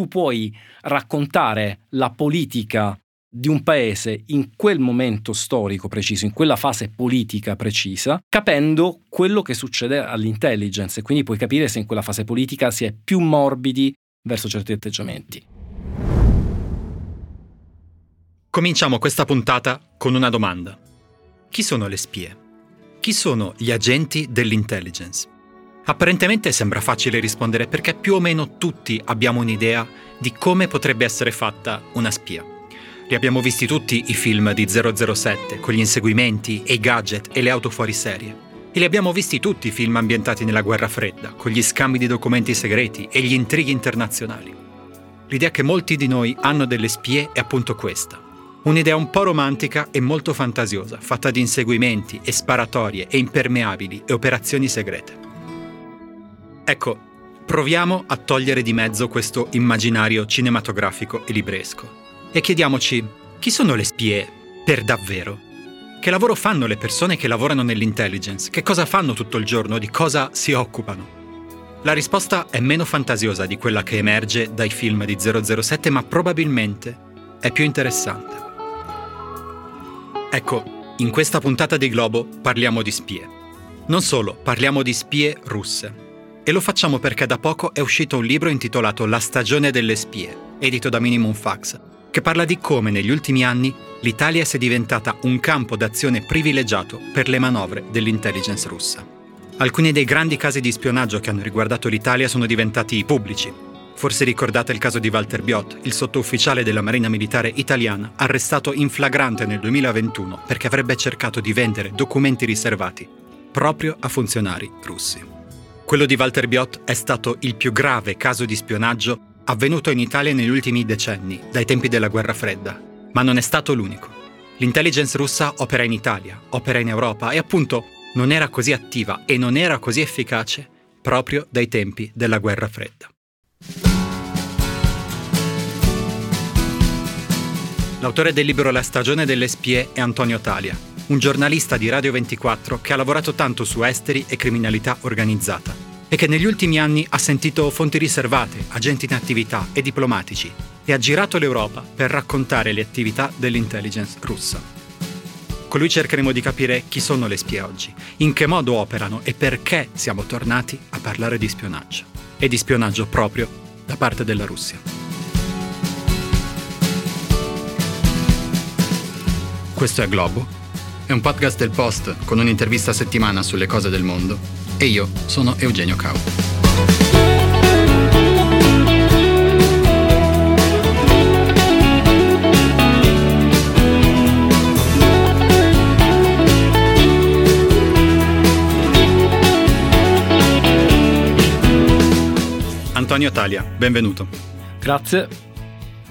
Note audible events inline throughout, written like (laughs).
tu puoi raccontare la politica di un paese in quel momento storico preciso, in quella fase politica precisa, capendo quello che succede all'intelligence e quindi puoi capire se in quella fase politica si è più morbidi verso certi atteggiamenti. Cominciamo questa puntata con una domanda. Chi sono le spie? Chi sono gli agenti dell'intelligence? Apparentemente sembra facile rispondere perché più o meno tutti abbiamo un'idea di come potrebbe essere fatta una spia. Li abbiamo visti tutti i film di 007 con gli inseguimenti e i gadget e le auto fuori serie. E li abbiamo visti tutti i film ambientati nella guerra fredda, con gli scambi di documenti segreti e gli intrighi internazionali. L'idea che molti di noi hanno delle spie è appunto questa. Un'idea un po' romantica e molto fantasiosa, fatta di inseguimenti e sparatorie e impermeabili e operazioni segrete. Ecco, proviamo a togliere di mezzo questo immaginario cinematografico e libresco e chiediamoci chi sono le spie per davvero? Che lavoro fanno le persone che lavorano nell'intelligence? Che cosa fanno tutto il giorno? Di cosa si occupano? La risposta è meno fantasiosa di quella che emerge dai film di 007, ma probabilmente è più interessante. Ecco, in questa puntata di Globo parliamo di spie. Non solo, parliamo di spie russe. E lo facciamo perché da poco è uscito un libro intitolato La stagione delle spie, edito da Minimum Fax, che parla di come negli ultimi anni l'Italia sia diventata un campo d'azione privilegiato per le manovre dell'intelligence russa. Alcuni dei grandi casi di spionaggio che hanno riguardato l'Italia sono diventati pubblici. Forse ricordate il caso di Walter Biot, il sottufficiale della Marina Militare italiana, arrestato in flagrante nel 2021 perché avrebbe cercato di vendere documenti riservati proprio a funzionari russi. Quello di Walter Biot è stato il più grave caso di spionaggio avvenuto in Italia negli ultimi decenni, dai tempi della guerra fredda. Ma non è stato l'unico. L'intelligence russa opera in Italia, opera in Europa e appunto non era così attiva e non era così efficace proprio dai tempi della guerra fredda. L'autore del libro La stagione delle spie è Antonio Talia, un giornalista di Radio 24 che ha lavorato tanto su esteri e criminalità organizzata e che negli ultimi anni ha sentito fonti riservate, agenti in attività e diplomatici e ha girato l'Europa per raccontare le attività dell'intelligence russa. Con lui cercheremo di capire chi sono le spie oggi, in che modo operano e perché siamo tornati a parlare di spionaggio. E di spionaggio proprio da parte della Russia. Questo è Globo, è un podcast del Post con un'intervista a settimana sulle cose del mondo e io sono Eugenio Cau. Antonio Talia, benvenuto. Grazie.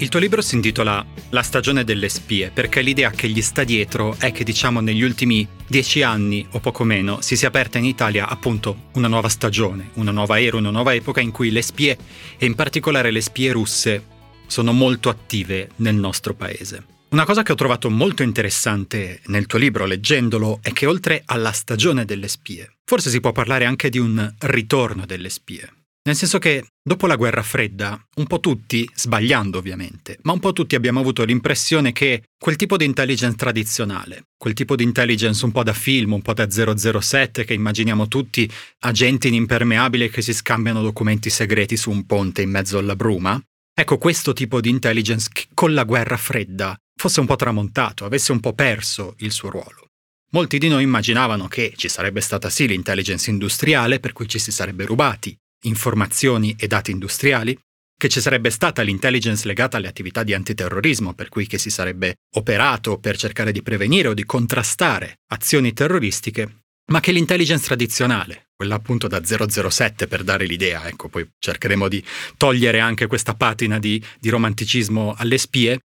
Il tuo libro si intitola La stagione delle spie, perché l'idea che gli sta dietro è che, diciamo, negli ultimi dieci anni o poco meno si sia aperta in Italia appunto una nuova stagione, una nuova era, una nuova epoca in cui le spie, e in particolare le spie russe, sono molto attive nel nostro paese. Una cosa che ho trovato molto interessante nel tuo libro, leggendolo, è che oltre alla stagione delle spie, forse si può parlare anche di un ritorno delle spie. Nel senso che dopo la guerra fredda, un po' tutti, sbagliando ovviamente, ma un po' tutti abbiamo avuto l'impressione che quel tipo di intelligence tradizionale, quel tipo di intelligence un po' da film, un po' da 007 che immaginiamo tutti, agenti in impermeabile che si scambiano documenti segreti su un ponte in mezzo alla bruma, ecco questo tipo di intelligence che con la guerra fredda fosse un po' tramontato, avesse un po' perso il suo ruolo. Molti di noi immaginavano che ci sarebbe stata sì l'intelligence industriale per cui ci si sarebbe rubati, informazioni e dati industriali, che ci sarebbe stata l'intelligence legata alle attività di antiterrorismo, per cui che si sarebbe operato per cercare di prevenire o di contrastare azioni terroristiche, ma che l'intelligence tradizionale, quella appunto da 007 per dare l'idea, ecco, poi cercheremo di togliere anche questa patina di, di romanticismo alle spie,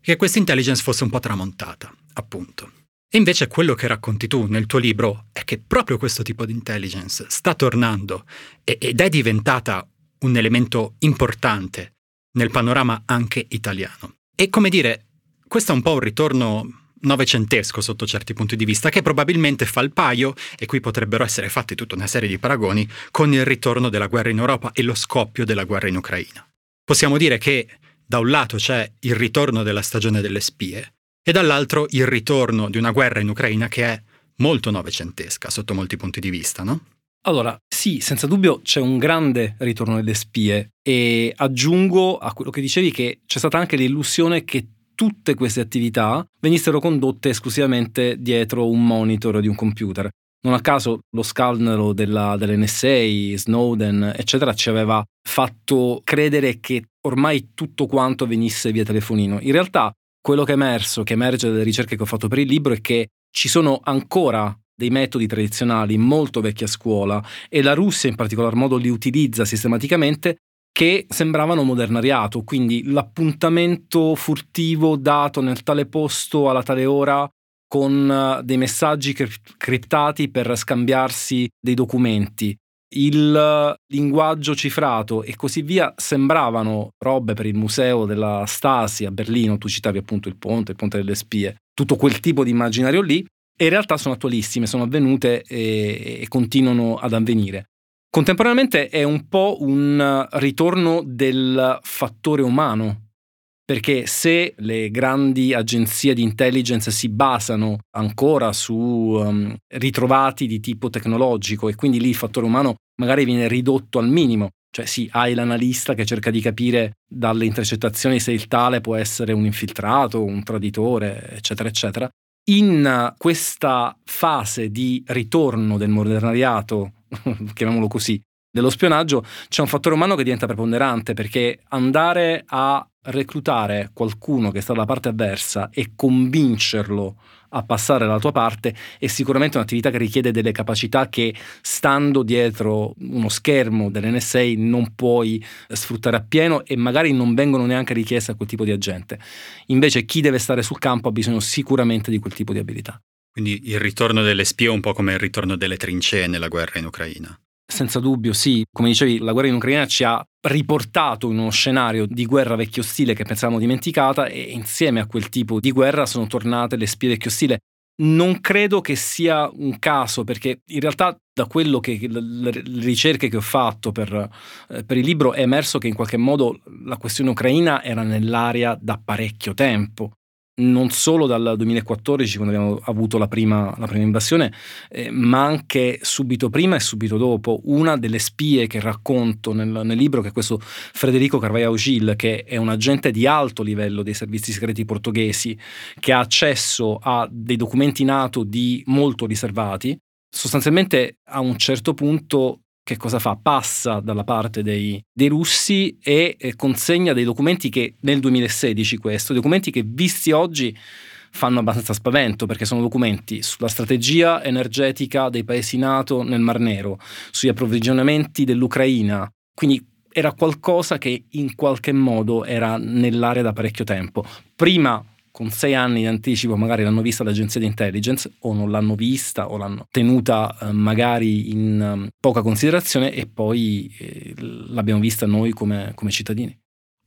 che questa intelligence fosse un po' tramontata, appunto. E invece quello che racconti tu nel tuo libro è che proprio questo tipo di intelligence sta tornando ed è diventata un elemento importante nel panorama anche italiano. E come dire, questo è un po' un ritorno novecentesco sotto certi punti di vista, che probabilmente fa il paio, e qui potrebbero essere fatti tutta una serie di paragoni, con il ritorno della guerra in Europa e lo scoppio della guerra in Ucraina. possiamo dire che da un lato c'è il ritorno della stagione delle spie e dall'altro il ritorno di una guerra in Ucraina che è molto novecentesca sotto molti punti di vista, no? Allora, sì, senza dubbio c'è un grande ritorno delle spie e aggiungo a quello che dicevi che c'è stata anche l'illusione che tutte queste attività venissero condotte esclusivamente dietro un monitor di un computer. Non a caso lo scandalo della, dell'NSA, Snowden, eccetera, ci aveva fatto credere che ormai tutto quanto venisse via telefonino. In realtà quello che è emerso, che emerge dalle ricerche che ho fatto per il libro, è che ci sono ancora dei metodi tradizionali molto vecchi a scuola e la Russia in particolar modo li utilizza sistematicamente che sembravano modernariato, quindi l'appuntamento furtivo dato nel tale posto alla tale ora con eh, dei messaggi criptati per scambiarsi dei documenti. Il linguaggio cifrato e così via sembravano robe per il museo della Stasi a Berlino, tu citavi appunto il ponte, il ponte delle spie, tutto quel tipo di immaginario lì, e in realtà sono attualissime, sono avvenute e, e continuano ad avvenire. Contemporaneamente è un po' un ritorno del fattore umano, perché se le grandi agenzie di intelligence si basano ancora su um, ritrovati di tipo tecnologico e quindi lì il fattore umano magari viene ridotto al minimo, cioè sì, hai l'analista che cerca di capire dalle intercettazioni se il tale può essere un infiltrato, un traditore, eccetera, eccetera. In questa fase di ritorno del modernariato (laughs) chiamiamolo così, dello spionaggio, c'è un fattore umano che diventa preponderante perché andare a reclutare qualcuno che sta dalla parte avversa e convincerlo a passare dalla tua parte è sicuramente un'attività che richiede delle capacità che stando dietro uno schermo dell'NSA non puoi sfruttare appieno e magari non vengono neanche richieste a quel tipo di agente. Invece chi deve stare sul campo ha bisogno sicuramente di quel tipo di abilità. Quindi il ritorno delle spie è un po' come il ritorno delle trincee nella guerra in Ucraina. Senza dubbio, sì. Come dicevi, la guerra in Ucraina ci ha riportato in uno scenario di guerra vecchio stile che pensavamo dimenticata e insieme a quel tipo di guerra sono tornate le spie vecchio stile. Non credo che sia un caso perché in realtà da quello che le ricerche che ho fatto per, eh, per il libro è emerso che in qualche modo la questione ucraina era nell'aria da parecchio tempo non solo dal 2014 quando abbiamo avuto la prima, la prima invasione, eh, ma anche subito prima e subito dopo. Una delle spie che racconto nel, nel libro, che è questo Federico Carvalho Gil, che è un agente di alto livello dei servizi segreti portoghesi, che ha accesso a dei documenti NATO di molto riservati, sostanzialmente a un certo punto che cosa fa? Passa dalla parte dei, dei russi e eh, consegna dei documenti che nel 2016 questo, documenti che visti oggi fanno abbastanza spavento perché sono documenti sulla strategia energetica dei paesi NATO nel Mar Nero, sugli approvvigionamenti dell'Ucraina. Quindi era qualcosa che in qualche modo era nell'area da parecchio tempo. Prima con sei anni di anticipo magari l'hanno vista l'agenzia di intelligence o non l'hanno vista o l'hanno tenuta eh, magari in um, poca considerazione e poi eh, l'abbiamo vista noi come, come cittadini.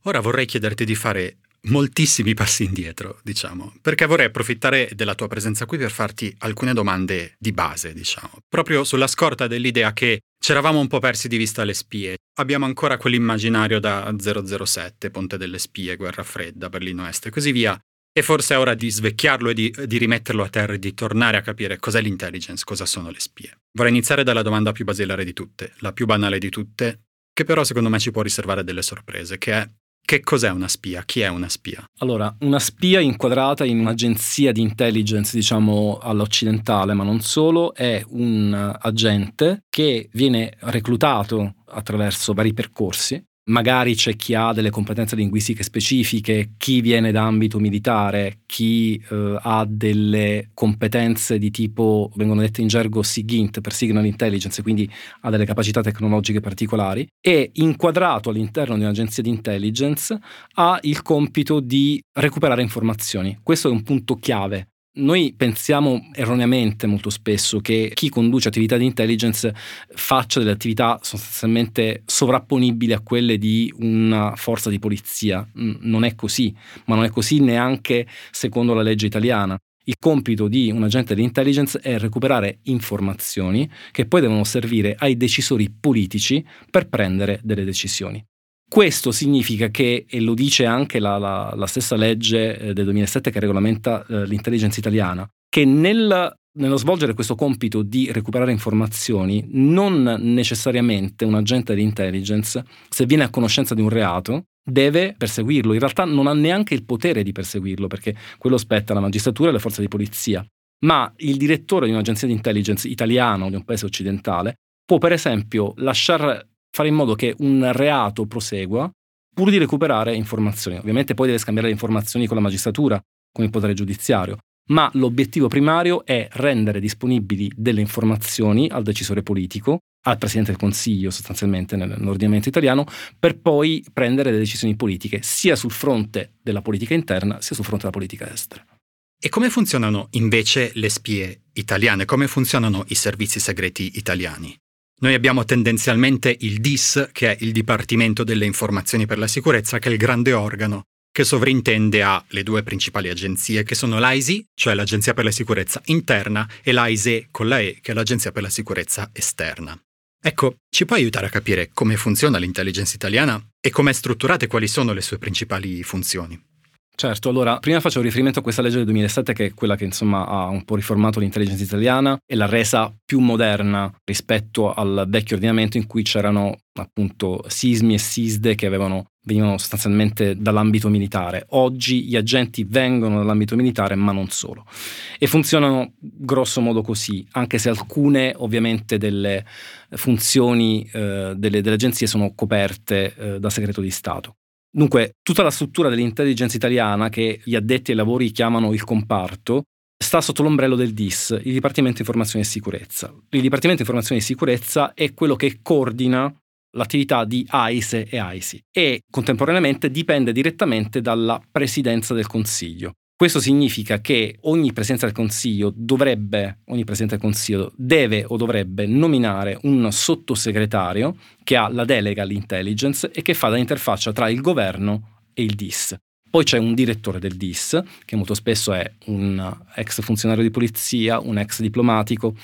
Ora vorrei chiederti di fare moltissimi passi indietro, diciamo, perché vorrei approfittare della tua presenza qui per farti alcune domande di base, diciamo, proprio sulla scorta dell'idea che c'eravamo un po' persi di vista le spie. Abbiamo ancora quell'immaginario da 007, Ponte delle Spie, Guerra Fredda, Berlino Est e così via, e forse è ora di svecchiarlo e di, di, rimetterlo a terra e di tornare a capire cos'è l'intelligence, cosa sono le spie. Vorrei iniziare dalla domanda più basilare di tutte, la più banale di tutte, che però secondo me ci può riservare delle sorprese, che è che cos'è una spia? Chi è una spia? Allora, una spia inquadrata in un'agenzia di intelligence, diciamo all'occidentale, ma non solo, è un agente che viene reclutato attraverso vari percorsi magari c'è chi ha delle competenze linguistiche specifiche, chi viene da ambito militare, chi eh, ha delle competenze di tipo, vengono dette in gergo SIGINT per Signal Intelligence, quindi ha delle capacità tecnologiche particolari, e inquadrato all'interno di un'agenzia di intelligence ha il compito di recuperare informazioni. Questo è un punto chiave noi pensiamo erroneamente molto spesso che chi conduce attività di intelligence faccia delle attività sostanzialmente sovrapponibili a quelle di una forza di polizia. Non è così, ma non è così neanche secondo la legge italiana. Il compito di un agente di intelligence è recuperare informazioni che poi devono servire ai decisori politici per prendere delle decisioni. Questo significa che, e lo dice anche la, la, la stessa legge eh, del 2007 che regolamenta eh, l'intelligence italiana, che nel, nello svolgere questo compito di recuperare informazioni, non necessariamente un agente di intelligence, se viene a conoscenza di un reato, deve perseguirlo. In realtà non ha neanche il potere di perseguirlo, perché quello spetta alla magistratura e alle forze di polizia. Ma il direttore di un'agenzia di intelligence italiana o di un paese occidentale può, per esempio, lasciare fare in modo che un reato prosegua pur di recuperare informazioni. Ovviamente poi deve scambiare le informazioni con la magistratura, con il potere giudiziario, ma l'obiettivo primario è rendere disponibili delle informazioni al decisore politico, al Presidente del Consiglio sostanzialmente nell'ordinamento italiano, per poi prendere delle decisioni politiche sia sul fronte della politica interna sia sul fronte della politica estera. E come funzionano invece le spie italiane? Come funzionano i servizi segreti italiani? Noi abbiamo tendenzialmente il DIS, che è il Dipartimento delle Informazioni per la Sicurezza, che è il grande organo che sovrintende alle due principali agenzie, che sono l'AISI, cioè l'Agenzia per la Sicurezza Interna, e l'AISE con la E, che è l'Agenzia per la Sicurezza Esterna. Ecco, ci può aiutare a capire come funziona l'intelligence italiana e come è strutturata e quali sono le sue principali funzioni? Certo, allora prima faccio riferimento a questa legge del 2007 che è quella che insomma ha un po' riformato l'intelligence italiana e l'ha resa più moderna rispetto al vecchio ordinamento in cui c'erano appunto sismi e sisde che avevano, venivano sostanzialmente dall'ambito militare. Oggi gli agenti vengono dall'ambito militare ma non solo e funzionano grosso modo così, anche se alcune ovviamente delle funzioni eh, delle, delle, agenzie sono coperte eh, da segreto di Stato. Dunque, tutta la struttura dell'intelligence italiana, che gli addetti ai lavori chiamano il comparto, sta sotto l'ombrello del DIS, il Dipartimento Informazione e Sicurezza. Il Dipartimento Informazione e Sicurezza è quello che coordina l'attività di AISE e AISI e contemporaneamente dipende direttamente dalla Presidenza del Consiglio. Questo significa che ogni Presidente del Consiglio dovrebbe, ogni Presidente del Consiglio deve o dovrebbe nominare un sottosegretario che ha la delega all'intelligence e che fa da interfaccia tra il governo e il DIS. Poi c'è un direttore del DIS, che molto spesso è un ex funzionario di polizia, un ex diplomatico,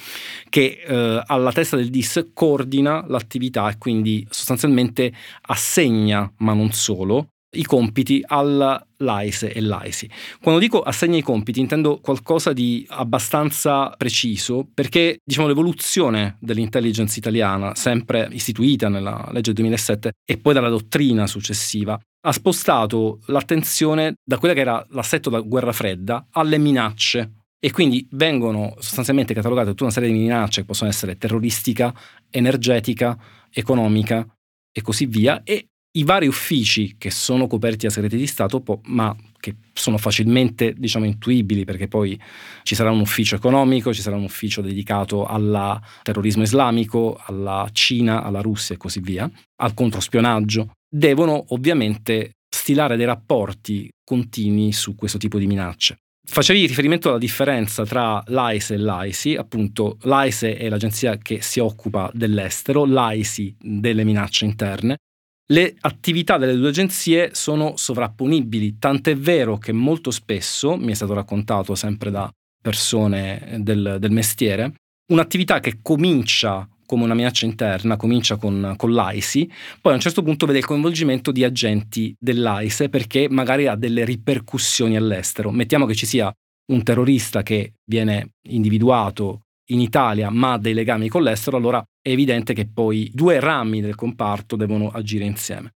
che eh, alla testa del DIS coordina l'attività e quindi sostanzialmente assegna, ma non solo, i compiti all'AISE e l'AISI. Quando dico assegna i compiti intendo qualcosa di abbastanza preciso perché diciamo, l'evoluzione dell'intelligence italiana, sempre istituita nella legge del 2007 e poi dalla dottrina successiva, ha spostato l'attenzione da quella che era l'assetto da guerra fredda alle minacce e quindi vengono sostanzialmente catalogate tutta una serie di minacce che possono essere terroristica, energetica, economica e così via e i vari uffici che sono coperti a segreti di Stato, ma che sono facilmente diciamo, intuibili perché poi ci sarà un ufficio economico, ci sarà un ufficio dedicato al terrorismo islamico, alla Cina, alla Russia e così via, al controspionaggio, devono ovviamente stilare dei rapporti continui su questo tipo di minacce. Facevi riferimento alla differenza tra l'AISE e l'AISI, appunto l'AISE è l'agenzia che si occupa dell'estero, l'AISI delle minacce interne le attività delle due agenzie sono sovrapponibili, tant'è vero che molto spesso, mi è stato raccontato sempre da persone del, del mestiere, un'attività che comincia come una minaccia interna, comincia con, con l'AISI, poi a un certo punto vede il coinvolgimento di agenti dell'AISE perché magari ha delle ripercussioni all'estero. Mettiamo che ci sia un terrorista che viene individuato in Italia ma ha dei legami con l'estero, allora è evidente che poi due rami del comparto devono agire insieme.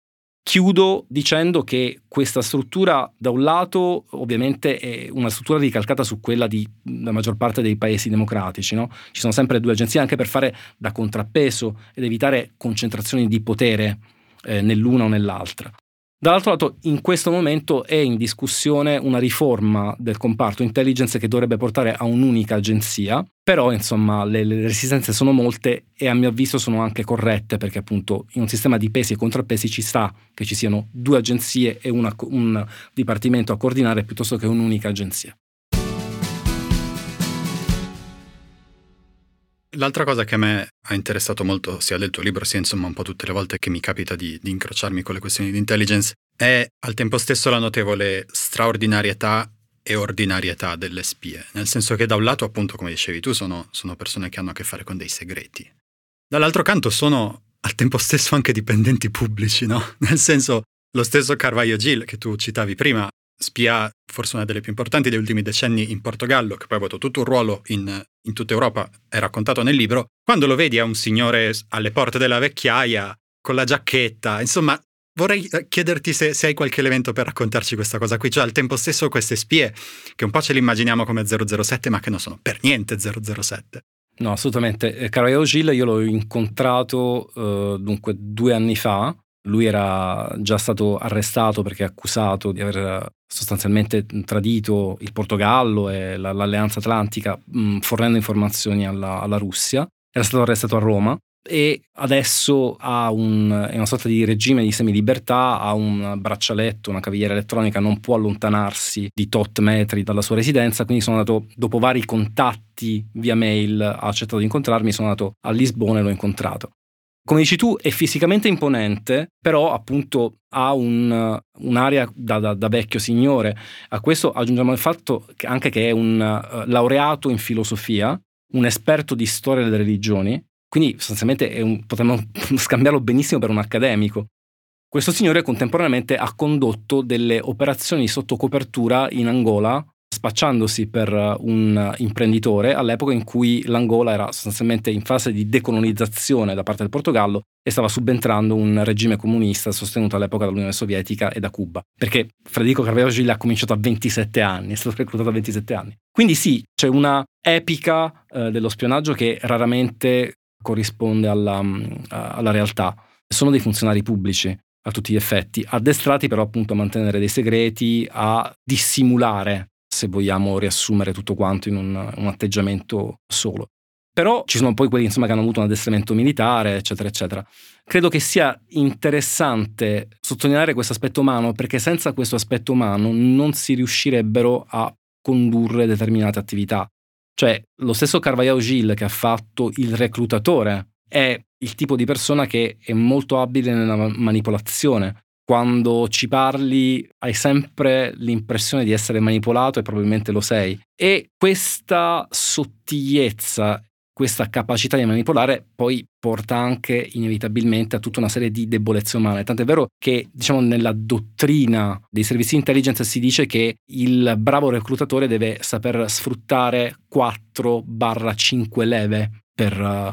Chiudo dicendo che questa struttura, da un lato, ovviamente è una struttura ricalcata su quella della maggior parte dei paesi democratici. No? Ci sono sempre due agenzie anche per fare da contrappeso ed evitare concentrazioni di potere eh, nell'una o nell'altra. Dall'altro lato, in questo momento è in discussione una riforma del comparto intelligence che dovrebbe portare a un'unica agenzia, però insomma le, le, resistenze sono molte e a mio avviso sono anche corrette perché appunto in un sistema di pesi e contrappesi ci sta che ci siano due agenzie e una, un dipartimento a coordinare piuttosto che un'unica agenzia. L'altra cosa che a me ha interessato molto, sia del tuo libro, sia insomma un po' tutte le volte che mi capita di, di incrociarmi con le questioni di intelligence, è al tempo stesso la notevole straordinarietà e ordinarietà delle spie. Nel senso che da un lato, appunto, come dicevi tu, sono, sono persone che hanno a che fare con dei segreti. Dall'altro canto sono al tempo stesso anche dipendenti pubblici, no? (laughs) Nel senso, lo stesso Carvalho Gil che tu citavi prima, spia forse una delle più importanti degli ultimi decenni in Portogallo, che poi ha avuto tutto un ruolo in, in tutta Europa, è raccontato nel libro, quando lo vedi è un signore alle porte della vecchiaia, con la giacchetta, insomma, vorrei eh, chiederti se, se, hai qualche elemento per raccontarci questa cosa qui, cioè al tempo stesso queste spie, che un po' ce le immaginiamo come 007, ma che non sono per niente 007. No, assolutamente. Carvalho Gil io l'ho incontrato uh, dunque due anni fa, lui era già stato arrestato perché accusato di aver sostanzialmente tradito il Portogallo e l'Alleanza Atlantica mh, fornendo informazioni alla, alla Russia. Era stato arrestato a Roma e adesso ha un, è una sorta di regime di semilibertà, ha un braccialetto, una cavigliera elettronica, non può allontanarsi di tot metri dalla sua residenza, quindi sono andato, dopo vari contatti via mail, ha accettato di incontrarmi, sono andato a Lisbona e l'ho incontrato. Come dici tu, è fisicamente imponente, però appunto ha un, un'area da, da, da, vecchio signore. A questo aggiungiamo il fatto che anche che è un uh, laureato in filosofia, un esperto di storia delle religioni, quindi sostanzialmente un, potremmo (laughs) scambiarlo benissimo per un accademico. Questo signore contemporaneamente ha condotto delle operazioni sotto copertura in Angola spacciandosi per un imprenditore all'epoca in cui l'Angola era sostanzialmente in fase di decolonizzazione da parte del Portogallo e stava subentrando un regime comunista sostenuto all'epoca dall'Unione Sovietica e da Cuba. Perché Federico Carvalho Gil ha cominciato a 27 anni, (laughs) è stato reclutato a 27 anni. Quindi sì, c'è una epica eh, dello spionaggio che raramente corrisponde alla, alla realtà. Sono dei funzionari pubblici a tutti gli effetti, addestrati però appunto a mantenere dei segreti, a dissimulare se vogliamo riassumere tutto quanto in un, un atteggiamento solo. Però ci sono poi quelli insomma, che hanno avuto un addestramento militare, eccetera, eccetera. Credo che sia interessante sottolineare questo aspetto umano perché senza questo aspetto umano non si riuscirebbe a condurre determinate attività. Cioè, lo stesso Carvalho Gil che ha fatto il reclutatore è il tipo di persona che è molto abile nella manipolazione, quando ci parli hai sempre l'impressione di essere manipolato e probabilmente lo sei. E questa sottigliezza, questa capacità di manipolare poi porta anche inevitabilmente a tutta una serie di debolezze umane. Tant'è vero che, diciamo, nella dottrina dei servizi di intelligence si dice che il bravo reclutatore deve saper sfruttare 4-5 leve per uh,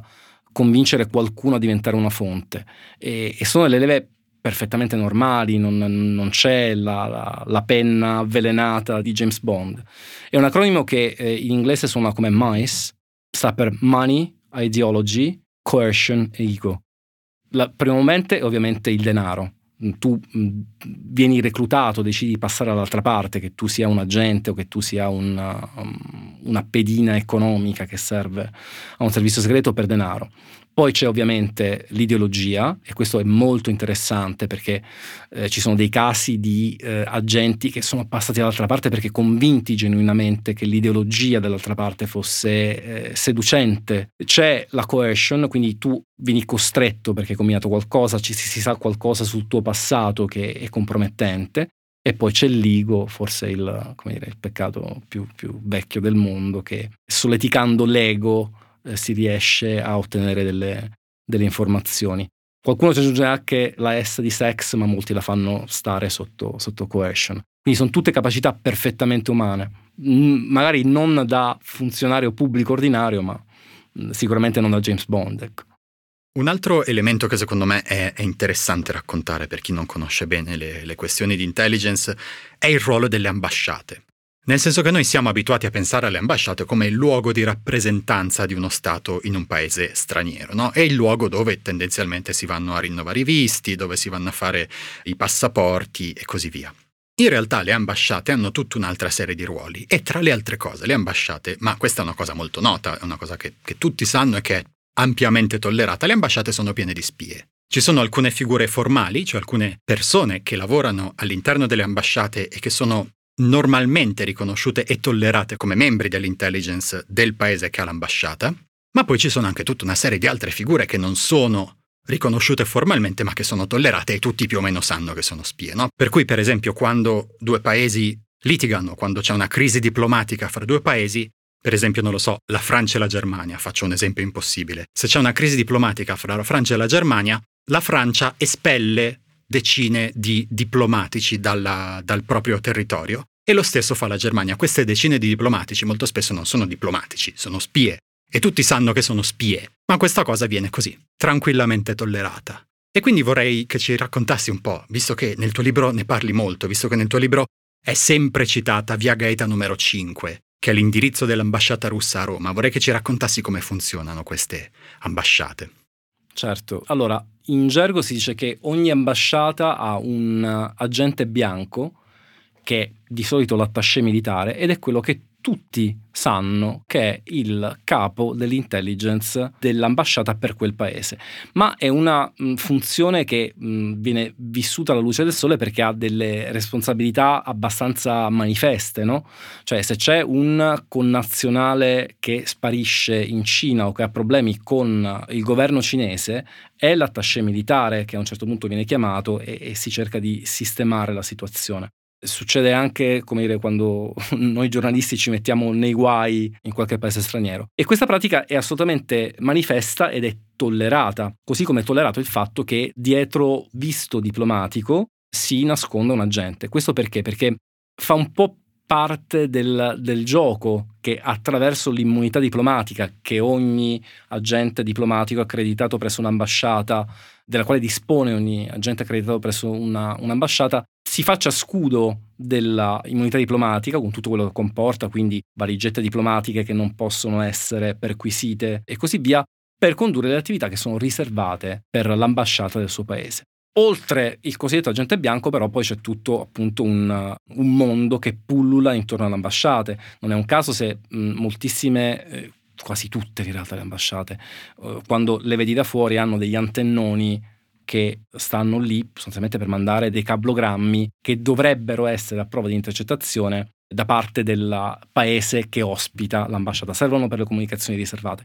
convincere qualcuno a diventare una fonte. E, e sono le leve perfettamente normali, non, non c'è la, la, la, penna avvelenata di James Bond. È un acronimo che eh, in inglese suona come MICE, sta per Money, Ideology, Coercion e Ego. La, primo momento è ovviamente il denaro. Tu mh, vieni reclutato, decidi di passare dall'altra parte, che tu sia un agente o che tu sia una, um, una pedina economica che serve a un servizio segreto per denaro. Poi c'è ovviamente l'ideologia e questo è molto interessante perché eh, ci sono dei casi di eh, agenti che sono passati dall'altra parte perché convinti genuinamente che l'ideologia dall'altra parte fosse eh, seducente. C'è la coercion, quindi tu vieni costretto perché hai combinato qualcosa, ci, si sa qualcosa sul tuo passato che è compromettente. E poi c'è l'ego, forse il, dire, il peccato più, più vecchio del mondo, che solleticando l'ego eh, si riesce a ottenere delle, delle informazioni. Qualcuno ci aggiunge anche la S di sex, ma molti la fanno stare sotto, sotto coercion. Quindi sono tutte capacità perfettamente umane, magari non da funzionario pubblico ordinario, ma mm, sicuramente non da James Bond. Ecco. Un altro elemento che secondo me è, è, interessante raccontare per chi non conosce bene le, le questioni di intelligence è il ruolo delle ambasciate. Nel senso che noi siamo abituati a pensare alle ambasciate come il luogo di rappresentanza di uno Stato in un paese straniero, no? È il luogo dove tendenzialmente si vanno a rinnovare i visti, dove si vanno a fare i passaporti e così via. In realtà le ambasciate hanno tutta un'altra serie di ruoli e tra le altre cose le ambasciate, ma questa è una cosa molto nota, è una cosa che, che tutti sanno e che è ampiamente tollerata, le ambasciate sono piene di spie. Ci sono alcune figure formali, cioè alcune persone che lavorano all'interno delle ambasciate e che sono normalmente riconosciute e tollerate come membri dell'intelligence del paese che ha l'ambasciata, ma poi ci sono anche tutta una serie di altre figure che non sono riconosciute formalmente ma che sono tollerate e tutti più o meno sanno che sono spie. No? Per cui per esempio quando due paesi litigano, quando c'è una crisi diplomatica fra due paesi, per esempio, non lo so, la Francia e la Germania, faccio un esempio impossibile. Se c'è una crisi diplomatica fra la Francia e la Germania, la Francia espelle decine di diplomatici dalla, dal proprio territorio e lo stesso fa la Germania. Queste decine di diplomatici molto spesso non sono diplomatici, sono spie. E tutti sanno che sono spie, ma questa cosa viene così, tranquillamente tollerata. E quindi vorrei che ci raccontassi un po', visto che nel tuo libro ne parli molto, visto che nel tuo libro è sempre citata Via Gaeta numero 5, che è l'indirizzo dell'ambasciata russa a Roma. Vorrei che ci raccontassi come funzionano queste ambasciate. Certo, allora in gergo si dice che ogni ambasciata ha un agente bianco che è di solito l'attaché militare ed è quello che tutti sanno che è il capo dell'intelligence dell'ambasciata per quel paese, ma è una funzione che viene vissuta alla luce del sole perché ha delle responsabilità abbastanza manifeste, no? Cioè se c'è un connazionale che sparisce in Cina o che ha problemi con il governo cinese, è l'attaché militare che a un certo punto viene chiamato e, e si cerca di sistemare la situazione succede anche, come dire, quando (laughs) noi giornalisti ci mettiamo nei guai in qualche paese straniero. E questa pratica è assolutamente manifesta ed è tollerata, così come è tollerato il fatto che dietro visto diplomatico si nasconda un agente. Questo perché? Perché fa un po' parte del, del, gioco che attraverso l'immunità diplomatica che ogni agente diplomatico accreditato presso un'ambasciata, della quale dispone ogni agente accreditato presso una, un'ambasciata, si faccia scudo dell'immunità diplomatica con tutto quello che comporta, quindi valigette diplomatiche che non possono essere perquisite e così via, per condurre le attività che sono riservate per l'ambasciata del suo paese. Oltre il cosiddetto agente bianco, però, poi c'è tutto appunto un, un mondo che pullula intorno alle ambasciate. Non è un caso se mh, moltissime, eh, quasi tutte in realtà le ambasciate, eh, quando le vedi da fuori hanno degli antennoni che stanno lì sostanzialmente per mandare dei cablogrammi che dovrebbero essere a prova di intercettazione da parte del paese che ospita l'ambasciata. Servono per le comunicazioni riservate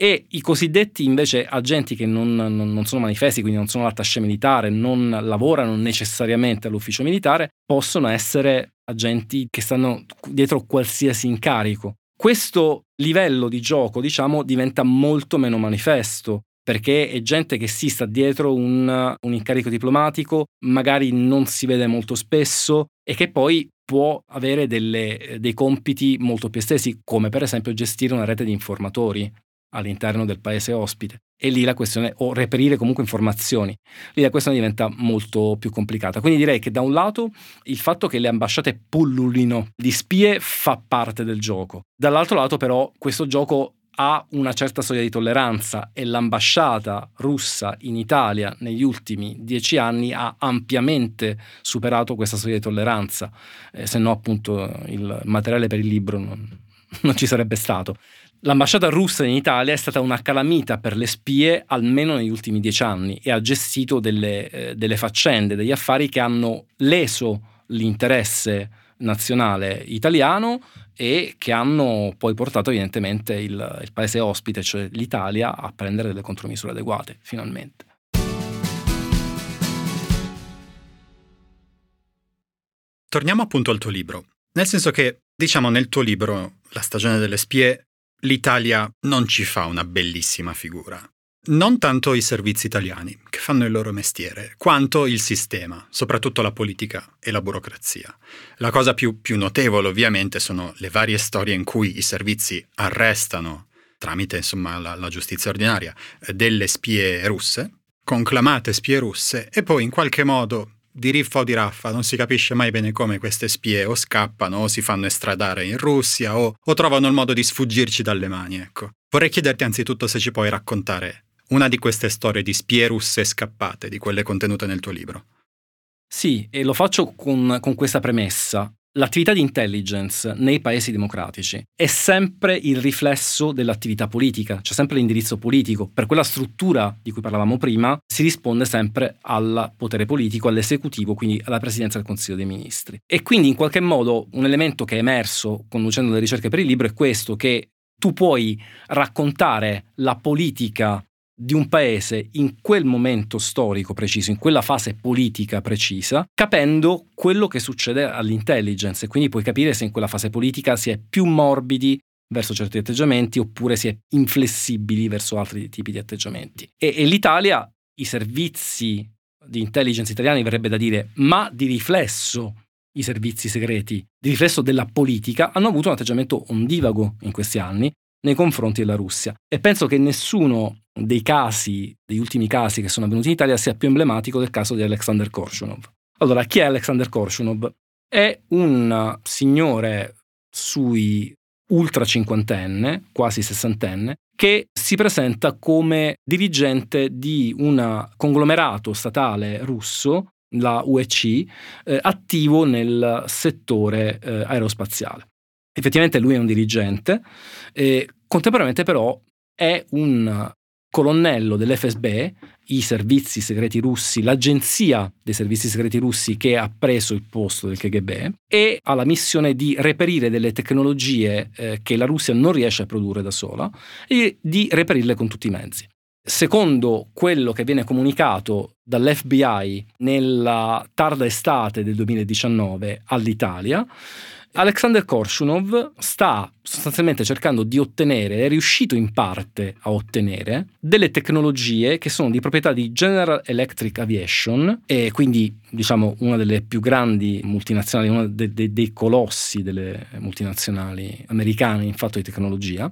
e i cosiddetti invece agenti che non, non, non sono manifesti, quindi non sono l'attaché militare, non lavorano necessariamente all'ufficio militare, possono essere agenti che stanno dietro qualsiasi incarico. Questo livello di gioco, diciamo, diventa molto meno manifesto perché è gente che si sta dietro un, un incarico diplomatico, magari non si vede molto spesso e che poi può avere delle, dei compiti molto più estesi, come per esempio gestire una rete di informatori all'interno del paese ospite. E lì la questione, o reperire comunque informazioni, lì la questione diventa molto più complicata. Quindi direi che da un lato il fatto che le ambasciate pullulino di spie fa parte del gioco, dall'altro lato però questo gioco ha una certa soglia di tolleranza e l'ambasciata russa in Italia negli ultimi dieci anni ha ampiamente superato questa soglia di tolleranza, eh, se no appunto il materiale per il libro non, non ci sarebbe stato. L'ambasciata russa in Italia è stata una calamita per le spie almeno negli ultimi dieci anni e ha gestito delle, eh, delle faccende, degli affari che hanno leso l'interesse nazionale italiano e che hanno poi portato evidentemente il, il paese ospite, cioè l'Italia, a prendere delle contromisure adeguate, finalmente. Torniamo appunto al tuo libro, nel senso che, diciamo, nel tuo libro, La stagione delle spie, l'Italia non ci fa una bellissima figura. Non tanto i servizi italiani, che fanno il loro mestiere, quanto il sistema, soprattutto la politica e la burocrazia. La cosa più, più notevole ovviamente sono le varie storie in cui i servizi arrestano, tramite insomma la, la giustizia ordinaria, delle spie russe, conclamate spie russe, e poi in qualche modo di riffa o di raffa, non si capisce mai bene come queste spie o scappano o si fanno estradare in Russia o, o trovano il modo di sfuggirci dalle mani, ecco. Vorrei chiederti anzitutto se ci puoi raccontare una di queste storie di spie russe scappate, di quelle contenute nel tuo libro. Sì, e lo faccio con, con questa premessa. L'attività di intelligence nei paesi democratici è sempre il riflesso dell'attività politica, c'è sempre l'indirizzo politico. Per quella struttura di cui parlavamo prima si risponde sempre al potere politico, all'esecutivo, quindi alla presidenza del Consiglio dei Ministri. E quindi in qualche modo un elemento che è emerso conducendo le ricerche per il libro è questo che tu puoi raccontare la politica di un paese in quel momento storico preciso, in quella fase politica precisa, capendo quello che succede all'intelligence e quindi puoi capire se in quella fase politica si è più morbidi verso certi atteggiamenti oppure si è inflessibili verso altri tipi di atteggiamenti. E, e l'Italia, i servizi di intelligence italiani verrebbe da dire, ma di riflesso i servizi segreti, di riflesso della politica, hanno avuto un atteggiamento ondivago in questi anni nei confronti della Russia. E penso che nessuno dei casi, degli ultimi casi che sono avvenuti in Italia, sia più emblematico del caso di Alexander Korshunov. Allora, chi è Alexander Korshunov? È un signore sui ultra cinquantenne, quasi sessantenne, che si presenta come dirigente di un conglomerato statale russo, la UEC, eh, attivo nel settore eh, aerospaziale. Effettivamente lui è un dirigente, eh, contemporaneamente però è un colonnello dell'FSB, i servizi segreti russi, l'agenzia dei servizi segreti russi che ha preso il posto del KGB e ha la missione di reperire delle tecnologie eh, che la Russia non riesce a produrre da sola e di reperirle con tutti i mezzi. Secondo quello che viene comunicato dall'FBI nella tarda estate del 2019 all'Italia, Alexander Korshunov sta sostanzialmente cercando di ottenere, è riuscito in parte a ottenere, delle tecnologie che sono di proprietà di General Electric Aviation e quindi diciamo una delle più grandi multinazionali, uno de- de- dei colossi delle multinazionali americane in fatto di tecnologia.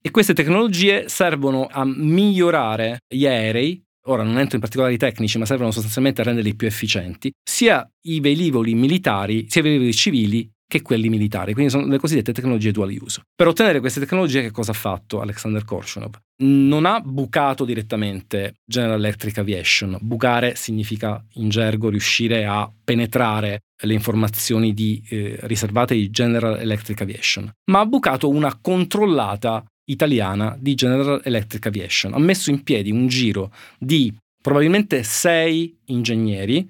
E queste tecnologie servono a migliorare gli aerei ora non entro in particolari tecnici, ma servono sostanzialmente a renderli più efficienti, sia i velivoli militari, sia i velivoli civili che quelli militari, quindi sono le cosiddette tecnologie dual use. Per ottenere queste tecnologie che cosa ha fatto Alexander Korshunov? Non ha bucato direttamente General Electric Aviation. Bucare significa in gergo riuscire a penetrare le informazioni di, eh, riservate di General Electric Aviation, ma ha bucato una controllata italiana di General Electric Aviation. Ha messo in piedi un giro di probabilmente sei ingegneri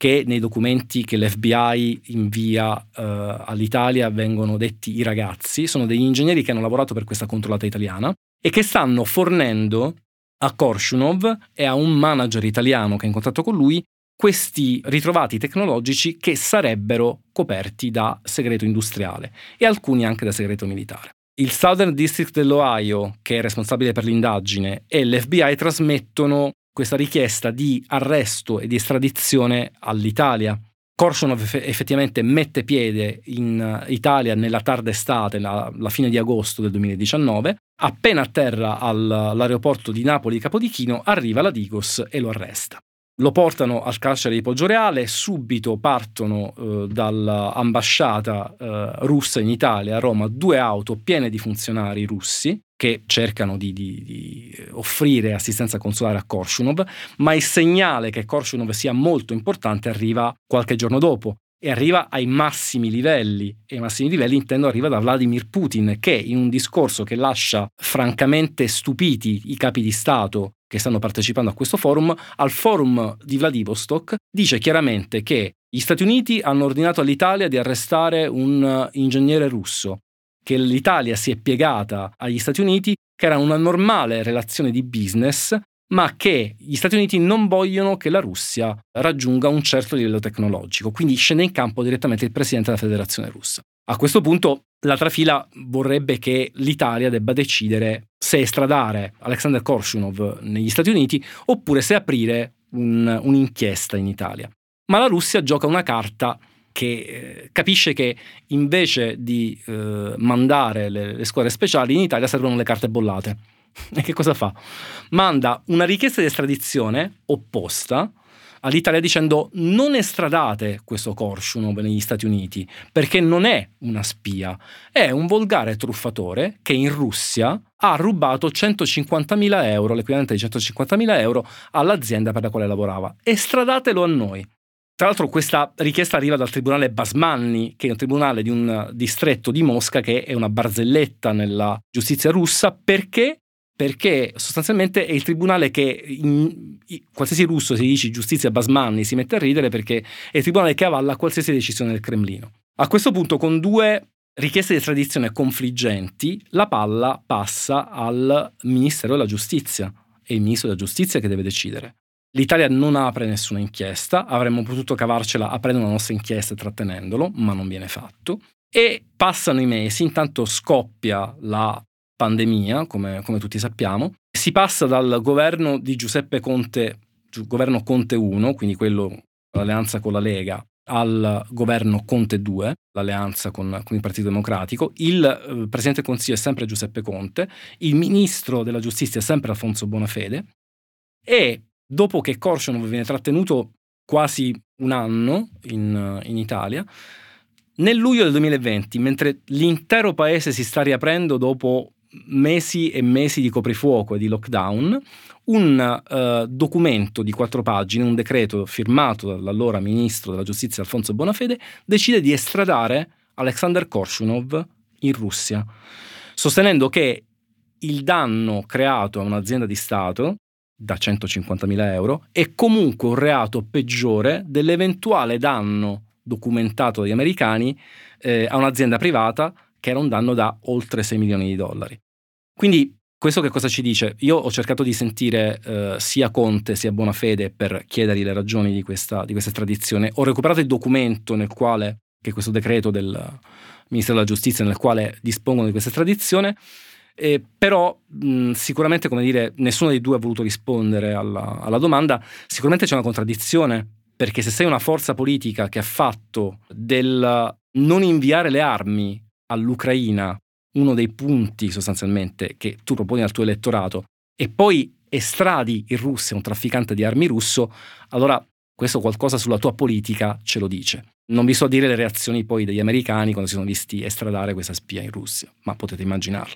che nei documenti che l'FBI invia uh, all'Italia vengono detti i ragazzi, sono degli ingegneri che hanno lavorato per questa controllata italiana e che stanno fornendo a Korshunov e a un manager italiano che è in contatto con lui questi ritrovati tecnologici che sarebbero coperti da segreto industriale e alcuni anche da segreto militare. Il Southern District dell'Ohio, che è responsabile per l'indagine, e l'FBI trasmettono questa richiesta di arresto e di estradizione all'Italia. Korshunov effettivamente mette piede in Italia nella tarda estate, la, la fine di agosto del 2019. Appena atterra all'aeroporto di Napoli Capodichino, arriva la Digos e lo arresta. Lo portano al carcere di Poggioreale, subito partono eh, dall'ambasciata eh, russa in Italia, a Roma, due auto piene di funzionari russi che cercano di, di, di, offrire assistenza consolare a Korshunov, ma il segnale che Korshunov sia molto importante arriva qualche giorno dopo e arriva ai massimi livelli, e ai massimi livelli intendo arriva da Vladimir Putin, che in un discorso che lascia francamente stupiti i capi di Stato che stanno partecipando a questo forum, al forum di Vladivostok, dice chiaramente che gli Stati Uniti hanno ordinato all'Italia di arrestare un ingegnere russo che l'Italia si è piegata agli Stati Uniti, che era una normale relazione di business, ma che gli Stati Uniti non vogliono che la Russia raggiunga un certo livello tecnologico. Quindi scende in campo direttamente il presidente della Federazione russa. A questo punto l'altra fila vorrebbe che l'Italia debba decidere se estradare Alexander Korshunov negli Stati Uniti oppure se aprire un, un'inchiesta in Italia. Ma la Russia gioca una carta che eh, capisce che invece di eh, mandare le, le squadre speciali in Italia servono le carte bollate. (laughs) E che cosa fa? Manda una richiesta di estradizione opposta all'Italia dicendo non estradate questo Korshunov negli Stati Uniti perché non è una spia, è un volgare truffatore che in Russia ha rubato 150.000 euro, l'equivalente di 150.000 euro, all'azienda per la quale lavorava. Estradatelo a noi. Tra l'altro questa richiesta arriva dal tribunale Basmanni, che è un tribunale di un distretto di Mosca che è una barzelletta nella giustizia russa perché perché sostanzialmente è il tribunale che in, in, qualsiasi russo si dice giustizia Basmanni si mette a ridere perché è il tribunale che avalla qualsiasi decisione del Cremlino. A questo punto con due richieste di estradizione confliggenti la palla passa al Ministero della Giustizia, è il Ministro della Giustizia che deve decidere. L'Italia non apre nessuna inchiesta, avremmo potuto cavarcela aprendo una nostra inchiesta e trattenendolo, ma non viene fatto. E passano i mesi, intanto scoppia la pandemia, come, come tutti sappiamo, si passa dal governo di Giuseppe Conte, governo Conte 1, quindi quello, l'alleanza con la Lega, al governo Conte 2, l'alleanza con, con il Partito Democratico. Il eh, Presidente del Consiglio è sempre Giuseppe Conte, il Ministro della Giustizia è sempre Alfonso Bonafede e dopo che Korshunov viene trattenuto quasi un anno in, in Italia, nel luglio del 2020, mentre l'intero paese si sta riaprendo dopo mesi e mesi di coprifuoco e di lockdown, un uh, documento di quattro pagine, un decreto firmato dall'allora ministro della giustizia Alfonso Bonafede, decide di estradare Alexander Korshunov in Russia, sostenendo che il danno creato a un'azienda di Stato da 150.000 euro è comunque un reato peggiore dell'eventuale danno documentato dagli americani eh, a un'azienda privata che era un danno da oltre 6 milioni di dollari. Quindi questo che cosa ci dice? Io ho cercato di sentire eh, sia Conte sia Bonafede per chiedergli le ragioni di questa, di questa estradizione. Ho recuperato il documento nel quale, che è questo decreto del Ministero della Giustizia, nel quale dispongono di questa estradizione. Eh, però mh, sicuramente, come dire, nessuno dei due ha voluto rispondere alla, alla domanda. Sicuramente c'è una contraddizione, perché se sei una forza politica che ha fatto del non inviare le armi all'Ucraina uno dei punti sostanzialmente che tu proponi al tuo elettorato e poi estradi in Russia un trafficante di armi russo, allora questo qualcosa sulla tua politica ce lo dice. Non vi so dire le reazioni poi degli americani quando si sono visti estradare questa spia in Russia, ma potete immaginarlo.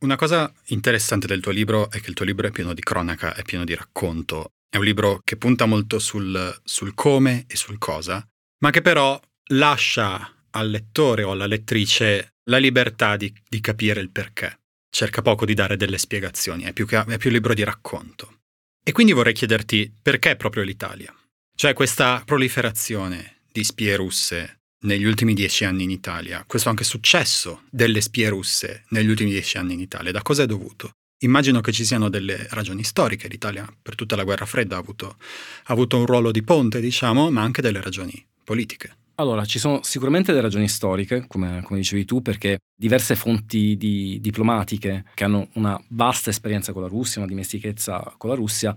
Una cosa interessante del tuo libro è che il tuo libro è pieno di cronaca, è pieno di racconto. È un libro che punta molto sul, sul come e sul cosa, ma che però lascia al lettore o alla lettrice la libertà di, di capire il perché. Cerca poco di dare delle spiegazioni, è più, che, è più libro di racconto. E quindi vorrei chiederti perché proprio l'Italia? Cioè questa proliferazione di spie russe negli ultimi dieci anni in Italia, questo anche successo delle spie russe negli ultimi dieci anni in Italia, da cosa è dovuto? Immagino che ci siano delle ragioni storiche, l'Italia per tutta la guerra fredda ha avuto, ha avuto un ruolo di ponte, diciamo, ma anche delle ragioni politiche. Allora, ci sono sicuramente delle ragioni storiche, come, come dicevi tu, perché diverse fonti di, diplomatiche che hanno una vasta esperienza con la Russia, una dimestichezza con la Russia,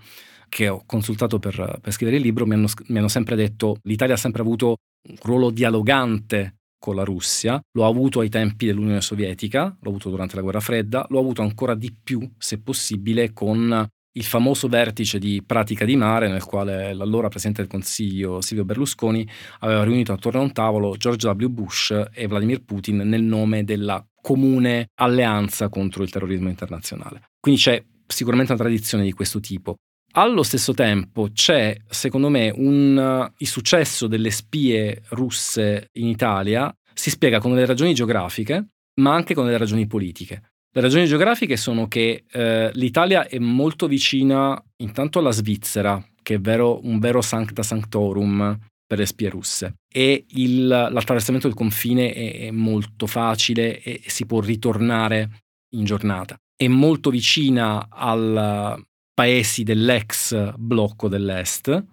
che ho consultato per, per scrivere il libro, mi hanno, mi hanno sempre detto che l'Italia ha sempre avuto un ruolo dialogante con la Russia, lo ha avuto ai tempi dell'Unione Sovietica, l'ho avuto durante la guerra fredda, lo ha avuto ancora di più, se possibile, con il famoso vertice di Pratica di Mare nel quale l'allora Presidente del Consiglio Silvio Berlusconi aveva riunito attorno a un tavolo George W. Bush e Vladimir Putin nel nome della comune alleanza contro il terrorismo internazionale. Quindi c'è sicuramente una tradizione di questo tipo. Allo stesso tempo c'è, secondo me, un, il successo delle spie russe in Italia si spiega con delle ragioni geografiche, ma anche con delle ragioni politiche. Le ragioni geografiche sono che eh, l'Italia è molto vicina intanto alla Svizzera, che è vero, un vero sancta sanctorum per le spie russe, e il, l'attraversamento del confine è, è molto facile e si può ritornare in giornata. È molto vicina ai paesi dell'ex blocco dell'Est,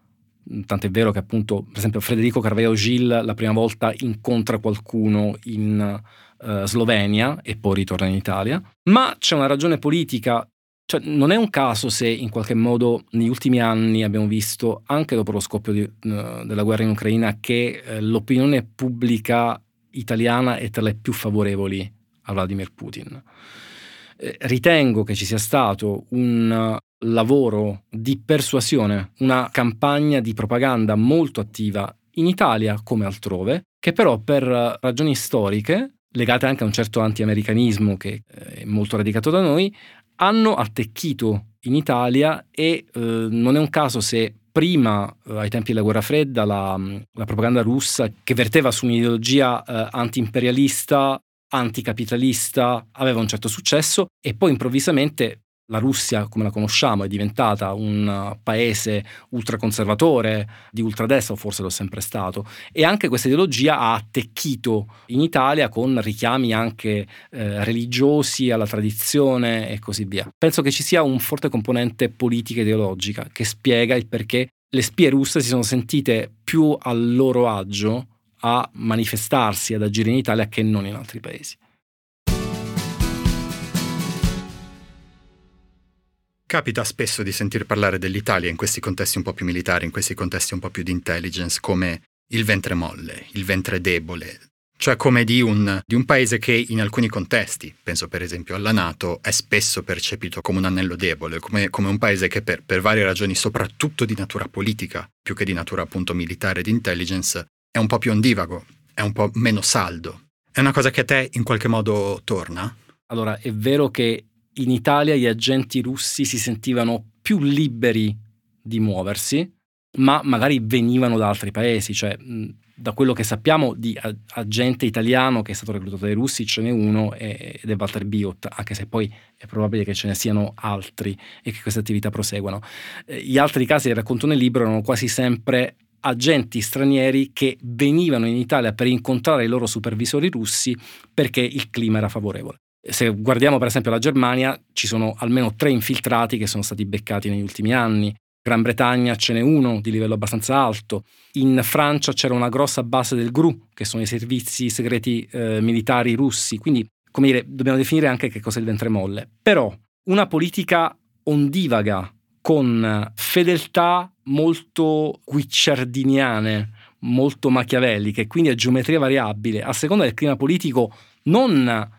tant'è vero che appunto, per esempio, Federico Carvalho Gil la prima volta incontra qualcuno in uh, Slovenia e poi ritorna in Italia, ma c'è una ragione politica cioè, non è un caso se in qualche modo negli ultimi anni abbiamo visto, anche dopo lo scoppio di, uh, della guerra in Ucraina, che uh, l'opinione pubblica italiana è tra le più favorevoli a Vladimir Putin. Eh, ritengo che ci sia stato un lavoro di persuasione, una campagna di propaganda molto attiva in Italia come altrove, che però per ragioni storiche legate anche a un certo anti-americanismo che eh, è molto radicato da noi, hanno attecchito in Italia e eh, non è un caso se prima, eh, ai tempi della guerra fredda, la, la, propaganda russa che verteva su un'ideologia eh, anti-imperialista, anticapitalista, aveva un certo successo e poi improvvisamente la Russia, come la conosciamo, è diventata un paese ultraconservatore, di ultradestra, o forse lo è sempre stato, e anche questa ideologia ha attecchito in Italia con richiami anche eh, religiosi alla tradizione e così via. Penso che ci sia un forte componente politica ideologica che spiega il perché le spie russe si sono sentite più a loro agio a manifestarsi, ad agire in Italia che non in altri paesi. Capita spesso di sentir parlare dell'Italia in questi contesti un po' più militari, in questi contesti un po' più di intelligence, come il ventre molle, il ventre debole, cioè come di un, di un, paese che in alcuni contesti, penso per esempio alla Nato, è spesso percepito come un anello debole, come, come un paese che per, per, varie ragioni, soprattutto di natura politica, più che di natura appunto militare di intelligence, è un po' più ondivago, è un po' meno saldo. È una cosa che a te in qualche modo torna? Allora, è vero che in Italia gli agenti russi si sentivano più liberi di muoversi, ma magari venivano da altri paesi, cioè da quello che sappiamo di agente italiano che è stato reclutato dai russi ce n'è uno ed è Walter Biot, anche se poi è probabile che ce ne siano altri e che queste attività proseguano. Eh, gli altri casi che racconto nel libro erano quasi sempre agenti stranieri che venivano in Italia per incontrare i loro supervisori russi perché il clima era favorevole. Se guardiamo per esempio la Germania, ci sono almeno tre infiltrati che sono stati beccati negli ultimi anni. Gran Bretagna ce n'è uno di livello abbastanza alto. In Francia c'era una grossa base del GRU, che sono i servizi segreti eh, militari russi. Quindi, come dire, dobbiamo definire anche che cos'è il ventre molle. Però una politica ondivaga con fedeltà molto guicciardiniane, molto machiavelliche, quindi a geometria variabile, a seconda del clima politico non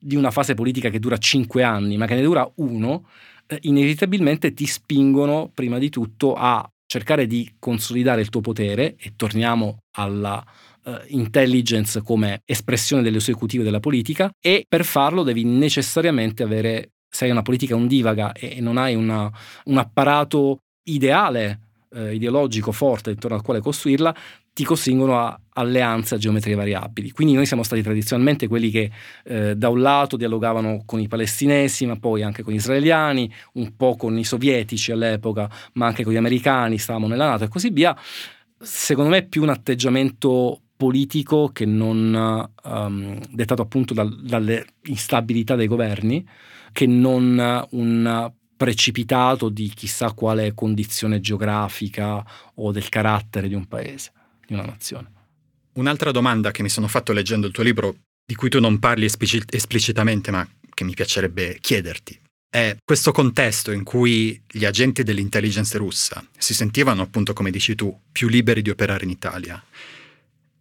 di una fase politica che dura cinque anni, ma che ne dura uno, eh, inevitabilmente ti spingono prima di tutto a cercare di consolidare il tuo potere e torniamo alla uh, intelligence come espressione dell'esecutivo della politica e per farlo devi necessariamente avere, se hai una politica ondivaga e non hai una, un apparato ideale, eh, ideologico forte intorno al quale costruirla, ti costringono a alleanze a geometrie variabili. Quindi noi siamo stati tradizionalmente quelli che eh, da un lato dialogavano con i palestinesi, ma poi anche con gli israeliani, un po' con i sovietici all'epoca, ma anche con gli americani, stavamo nella Nato e così via. Secondo me è più un atteggiamento politico che non um, dettato appunto dal, dalle instabilità dei governi, che non un precipitato di chissà quale condizione geografica o del carattere di un paese di una nazione. Un'altra domanda che mi sono fatto leggendo il tuo libro, di cui tu non parli esplicit- esplicitamente, ma che mi piacerebbe chiederti, è questo contesto in cui gli agenti dell'intelligence russa si sentivano, appunto come dici tu, più liberi di operare in Italia.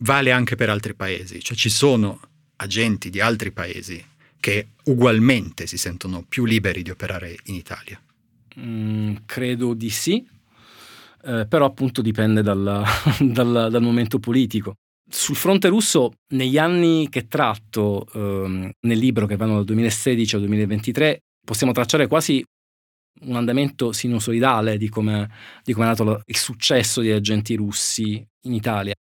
Vale anche per altri paesi, cioè ci sono agenti di altri paesi che ugualmente si sentono più liberi di operare in Italia. Mm, credo di sì, eh, però appunto dipende dal, (laughs) dal, dal, momento politico. Sul fronte russo, negli anni che tratto ehm, nel libro, che vanno dal 2016 al 2023, possiamo tracciare quasi un andamento sinusoidale di come, è nato il successo degli agenti russi in Italia.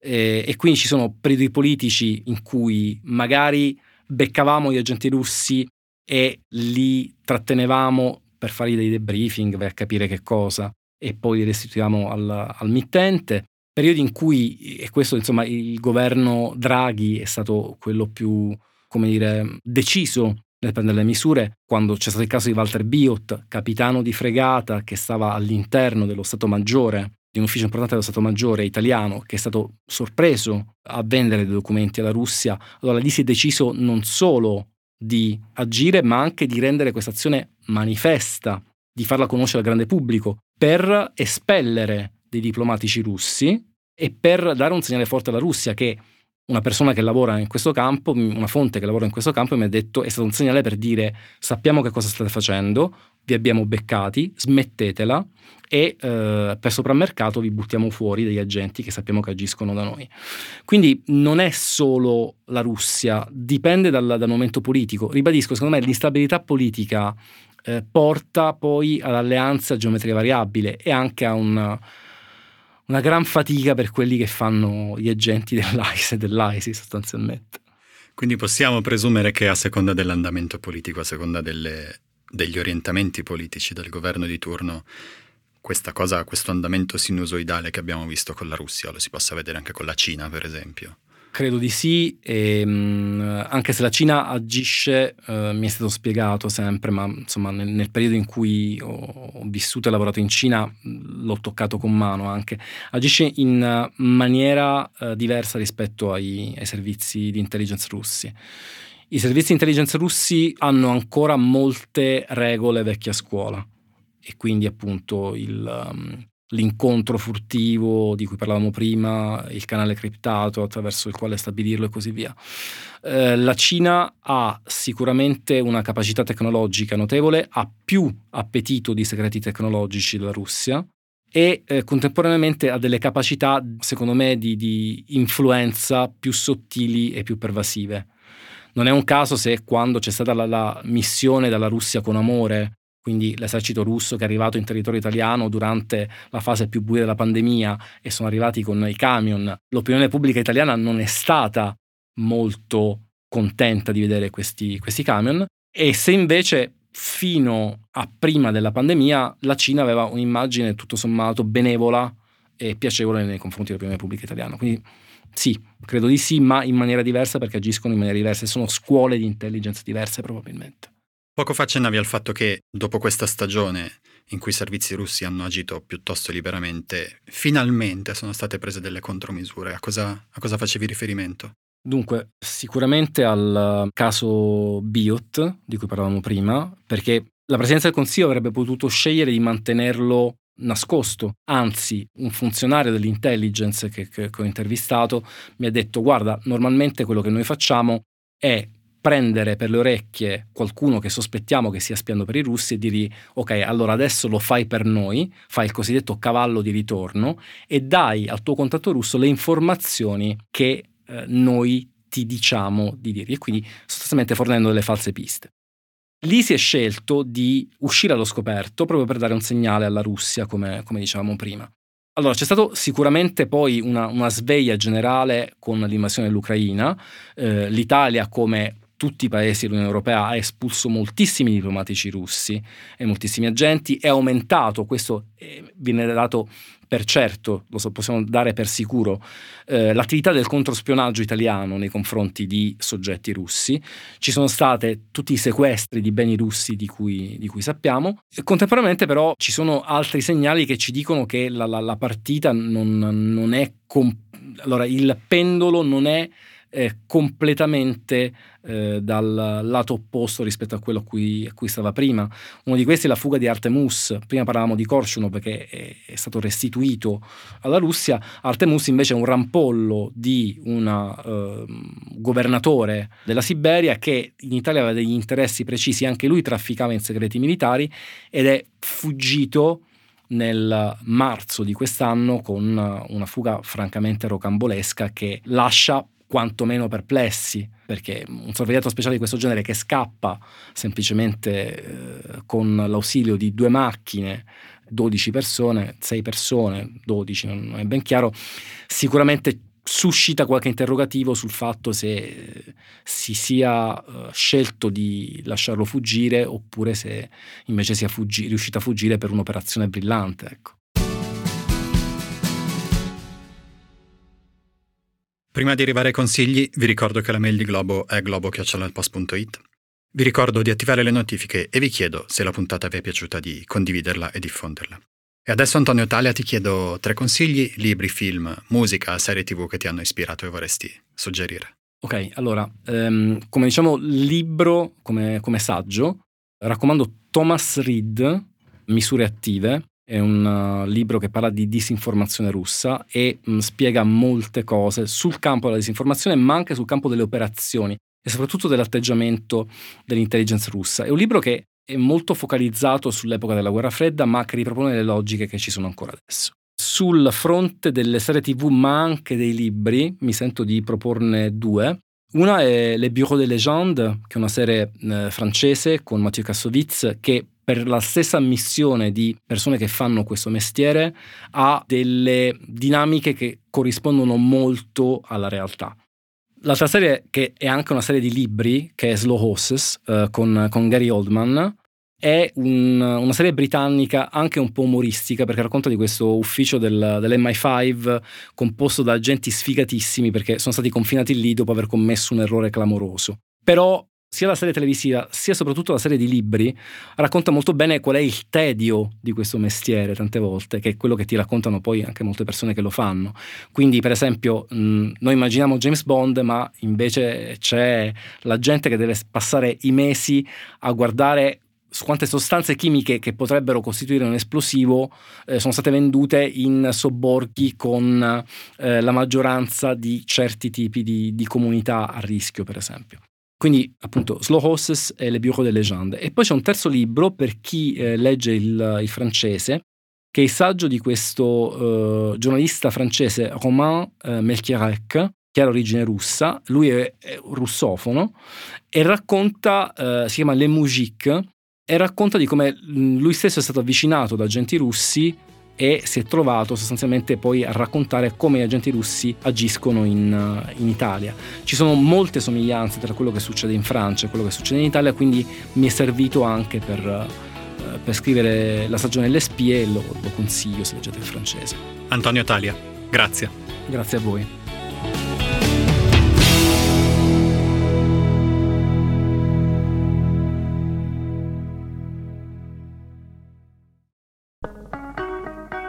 E, e quindi ci sono periodi politici in cui magari beccavamo gli agenti russi e li trattenevamo per fare dei debriefing, per capire che cosa e poi restituiamo al, al mittente. Periodi in cui, e questo insomma, il governo Draghi è stato quello più, come dire, deciso nel prendere le misure, quando c'è stato il caso di Walter Biot, capitano di fregata che stava all'interno dello Stato Maggiore, di un ufficio importante dello Stato Maggiore italiano, che è stato sorpreso a vendere dei documenti alla Russia, allora lì si è deciso non solo di agire, ma anche di rendere questa azione manifesta, di farla conoscere al grande pubblico, per espellere dei diplomatici russi e per dare un segnale forte alla Russia che una persona che lavora in questo campo, una fonte che lavora in questo campo mi ha detto è stato un segnale per dire sappiamo che cosa state facendo, vi abbiamo beccati, smettetela e eh, per soprammercato vi buttiamo fuori degli agenti che sappiamo che agiscono da noi. Quindi non è solo la Russia, dipende dal, dal momento politico. Ribadisco, secondo me l'instabilità politica eh, porta poi all'alleanza geometria variabile e anche a una, una gran fatica per quelli che fanno gli agenti (laughs) dell'ISE e dell'ISIS sostanzialmente. Quindi possiamo presumere che a seconda dell'andamento politico, a seconda delle, degli orientamenti politici del governo di turno, questa cosa, questo andamento sinusoidale che abbiamo visto con la Russia, lo si possa vedere anche con la Cina, per esempio. Credo di sì, e, mh, anche se la Cina agisce, eh, mi è stato spiegato sempre, ma insomma nel, nel periodo in cui ho, ho, vissuto e lavorato in Cina l'ho toccato con mano anche, agisce in maniera eh, diversa rispetto ai, ai servizi di intelligence russi. I servizi di intelligence russi hanno ancora molte regole vecchie a scuola e quindi appunto il, um, l'incontro furtivo di cui parlavamo prima, il canale criptato attraverso il quale stabilirlo e così via. Eh, la Cina ha sicuramente una capacità tecnologica notevole, ha più appetito di segreti tecnologici della Russia e eh, contemporaneamente ha delle capacità, secondo me, di, di influenza più sottili e più pervasive. Non è un caso se quando c'è stata la, la missione dalla Russia con amore quindi l'esercito russo che è arrivato in territorio italiano durante la fase più buia della pandemia e sono arrivati con i camion, l'opinione pubblica italiana non è stata molto contenta di vedere questi, questi camion e se invece fino a prima della pandemia la Cina aveva un'immagine tutto sommato benevola e piacevole nei confronti dell'opinione pubblica italiana. Quindi sì, credo di sì, ma in maniera diversa perché agiscono in maniera diversa, sono scuole di intelligence diverse probabilmente. Poco fa accennavi al fatto che dopo questa stagione in cui i servizi russi hanno agito piuttosto liberamente, finalmente sono state prese delle contromisure. A cosa, a cosa facevi riferimento? Dunque, sicuramente al caso Biot, di cui parlavamo prima, perché la Presidenza del Consiglio avrebbe potuto scegliere di mantenerlo nascosto. Anzi, un funzionario dell'intelligence che, che, che ho intervistato mi ha detto: Guarda, normalmente quello che noi facciamo è prendere per le orecchie qualcuno che sospettiamo che stia spiando per i russi e dirgli ok allora adesso lo fai per noi, fai il cosiddetto cavallo di ritorno e dai al tuo contatto russo le informazioni che eh, noi ti diciamo di dirgli e quindi sostanzialmente fornendo delle false piste. Lì si è scelto di uscire allo scoperto proprio per dare un segnale alla Russia, come, come dicevamo prima. Allora, c'è stata sicuramente poi una, una, sveglia generale con l'invasione dell'Ucraina. Eh, L'Italia, come tutti i paesi dell'Unione Europea ha espulso moltissimi diplomatici russi e moltissimi agenti, è aumentato, questo eh, viene dato per certo, lo possiamo dare per sicuro, eh, l'attività del controspionaggio italiano nei confronti di soggetti russi. Ci sono stati tutti i sequestri di beni russi di cui, di cui sappiamo. E contemporaneamente però ci sono altri segnali che ci dicono che la, la, la partita non, non è... Comp- allora, il pendolo non è eh, completamente eh, dal lato opposto rispetto a quello a cui, a cui, stava prima. Uno di questi è la fuga di Artemus, prima parlavamo di Korshunov perché è, è, stato restituito alla Russia, Artemus invece è un rampollo di un eh, governatore della Siberia che in Italia aveva degli interessi precisi, anche lui trafficava in segreti militari ed è fuggito nel marzo di quest'anno con una fuga francamente rocambolesca che lascia quantomeno perplessi, perché un sorvegliato speciale di questo genere che scappa semplicemente eh, con l'ausilio di due macchine, 12 persone, 6 persone, 12, non è ben chiaro, sicuramente suscita qualche interrogativo sul fatto se si sia uh, scelto di lasciarlo fuggire oppure se invece sia fuggi- riuscito a fuggire per un'operazione brillante. Ecco. Prima di arrivare ai consigli, vi ricordo che la mail di Globo è globo.it. Vi ricordo di attivare le notifiche e vi chiedo, se la puntata vi è piaciuta, di condividerla e diffonderla. E adesso Antonio Talia ti chiedo tre consigli, libri, film, musica, serie tv che ti hanno ispirato e vorresti suggerire. Ok, allora, um, come diciamo, libro come, come saggio, raccomando Thomas Reed, Misure attive, è un uh, libro che parla di disinformazione russa e mm, spiega molte cose sul campo della disinformazione, ma anche sul campo delle operazioni e soprattutto dell'atteggiamento dell'intelligence russa. È un libro che è molto focalizzato sull'epoca della guerra fredda, ma che ripropone le logiche che ci sono ancora adesso. Sul fronte delle serie TV, ma anche dei libri, mi sento di proporne due. Una è Le Bureau des Légendes, che è una serie eh, francese con Mathieu Kassovitz, che per la stessa missione di persone che fanno questo mestiere ha delle dinamiche che corrispondono molto alla realtà. L'altra serie, che è anche una serie di libri, che è Slow Horses, eh, con, con, Gary Oldman, è un, una serie britannica anche un po' umoristica perché racconta di questo ufficio del, dell'MI5 composto da agenti sfigatissimi perché sono stati confinati lì dopo aver commesso un errore clamoroso. Però sia la serie televisiva sia soprattutto la serie di libri racconta molto bene qual è il tedio di questo mestiere tante volte, che è quello che ti raccontano poi anche molte persone che lo fanno. Quindi per esempio mh, noi immaginiamo James Bond ma invece c'è la gente che deve passare i mesi a guardare quante sostanze chimiche che potrebbero costituire un esplosivo eh, sono state vendute in sobborghi con eh, la maggioranza di certi tipi di, di comunità a rischio, per esempio. Quindi appunto Slow Horses e Le Bureau de Legende. E poi c'è un terzo libro per chi eh, legge il, il, francese, che è il saggio di questo eh, giornalista francese Romain eh, Melchiorec, che ha l'origine russa, lui è, è russofono, e racconta, eh, si chiama Le Mougiques, e racconta di come lui stesso è stato avvicinato da agenti russi e si è trovato sostanzialmente poi a raccontare come gli agenti russi agiscono in, in, Italia. Ci sono molte somiglianze tra quello che succede in Francia e quello che succede in Italia, quindi mi è servito anche per, eh, per scrivere La stagione delle spie e lo, lo consiglio se leggete il francese. Antonio Talia, grazie. Grazie a voi.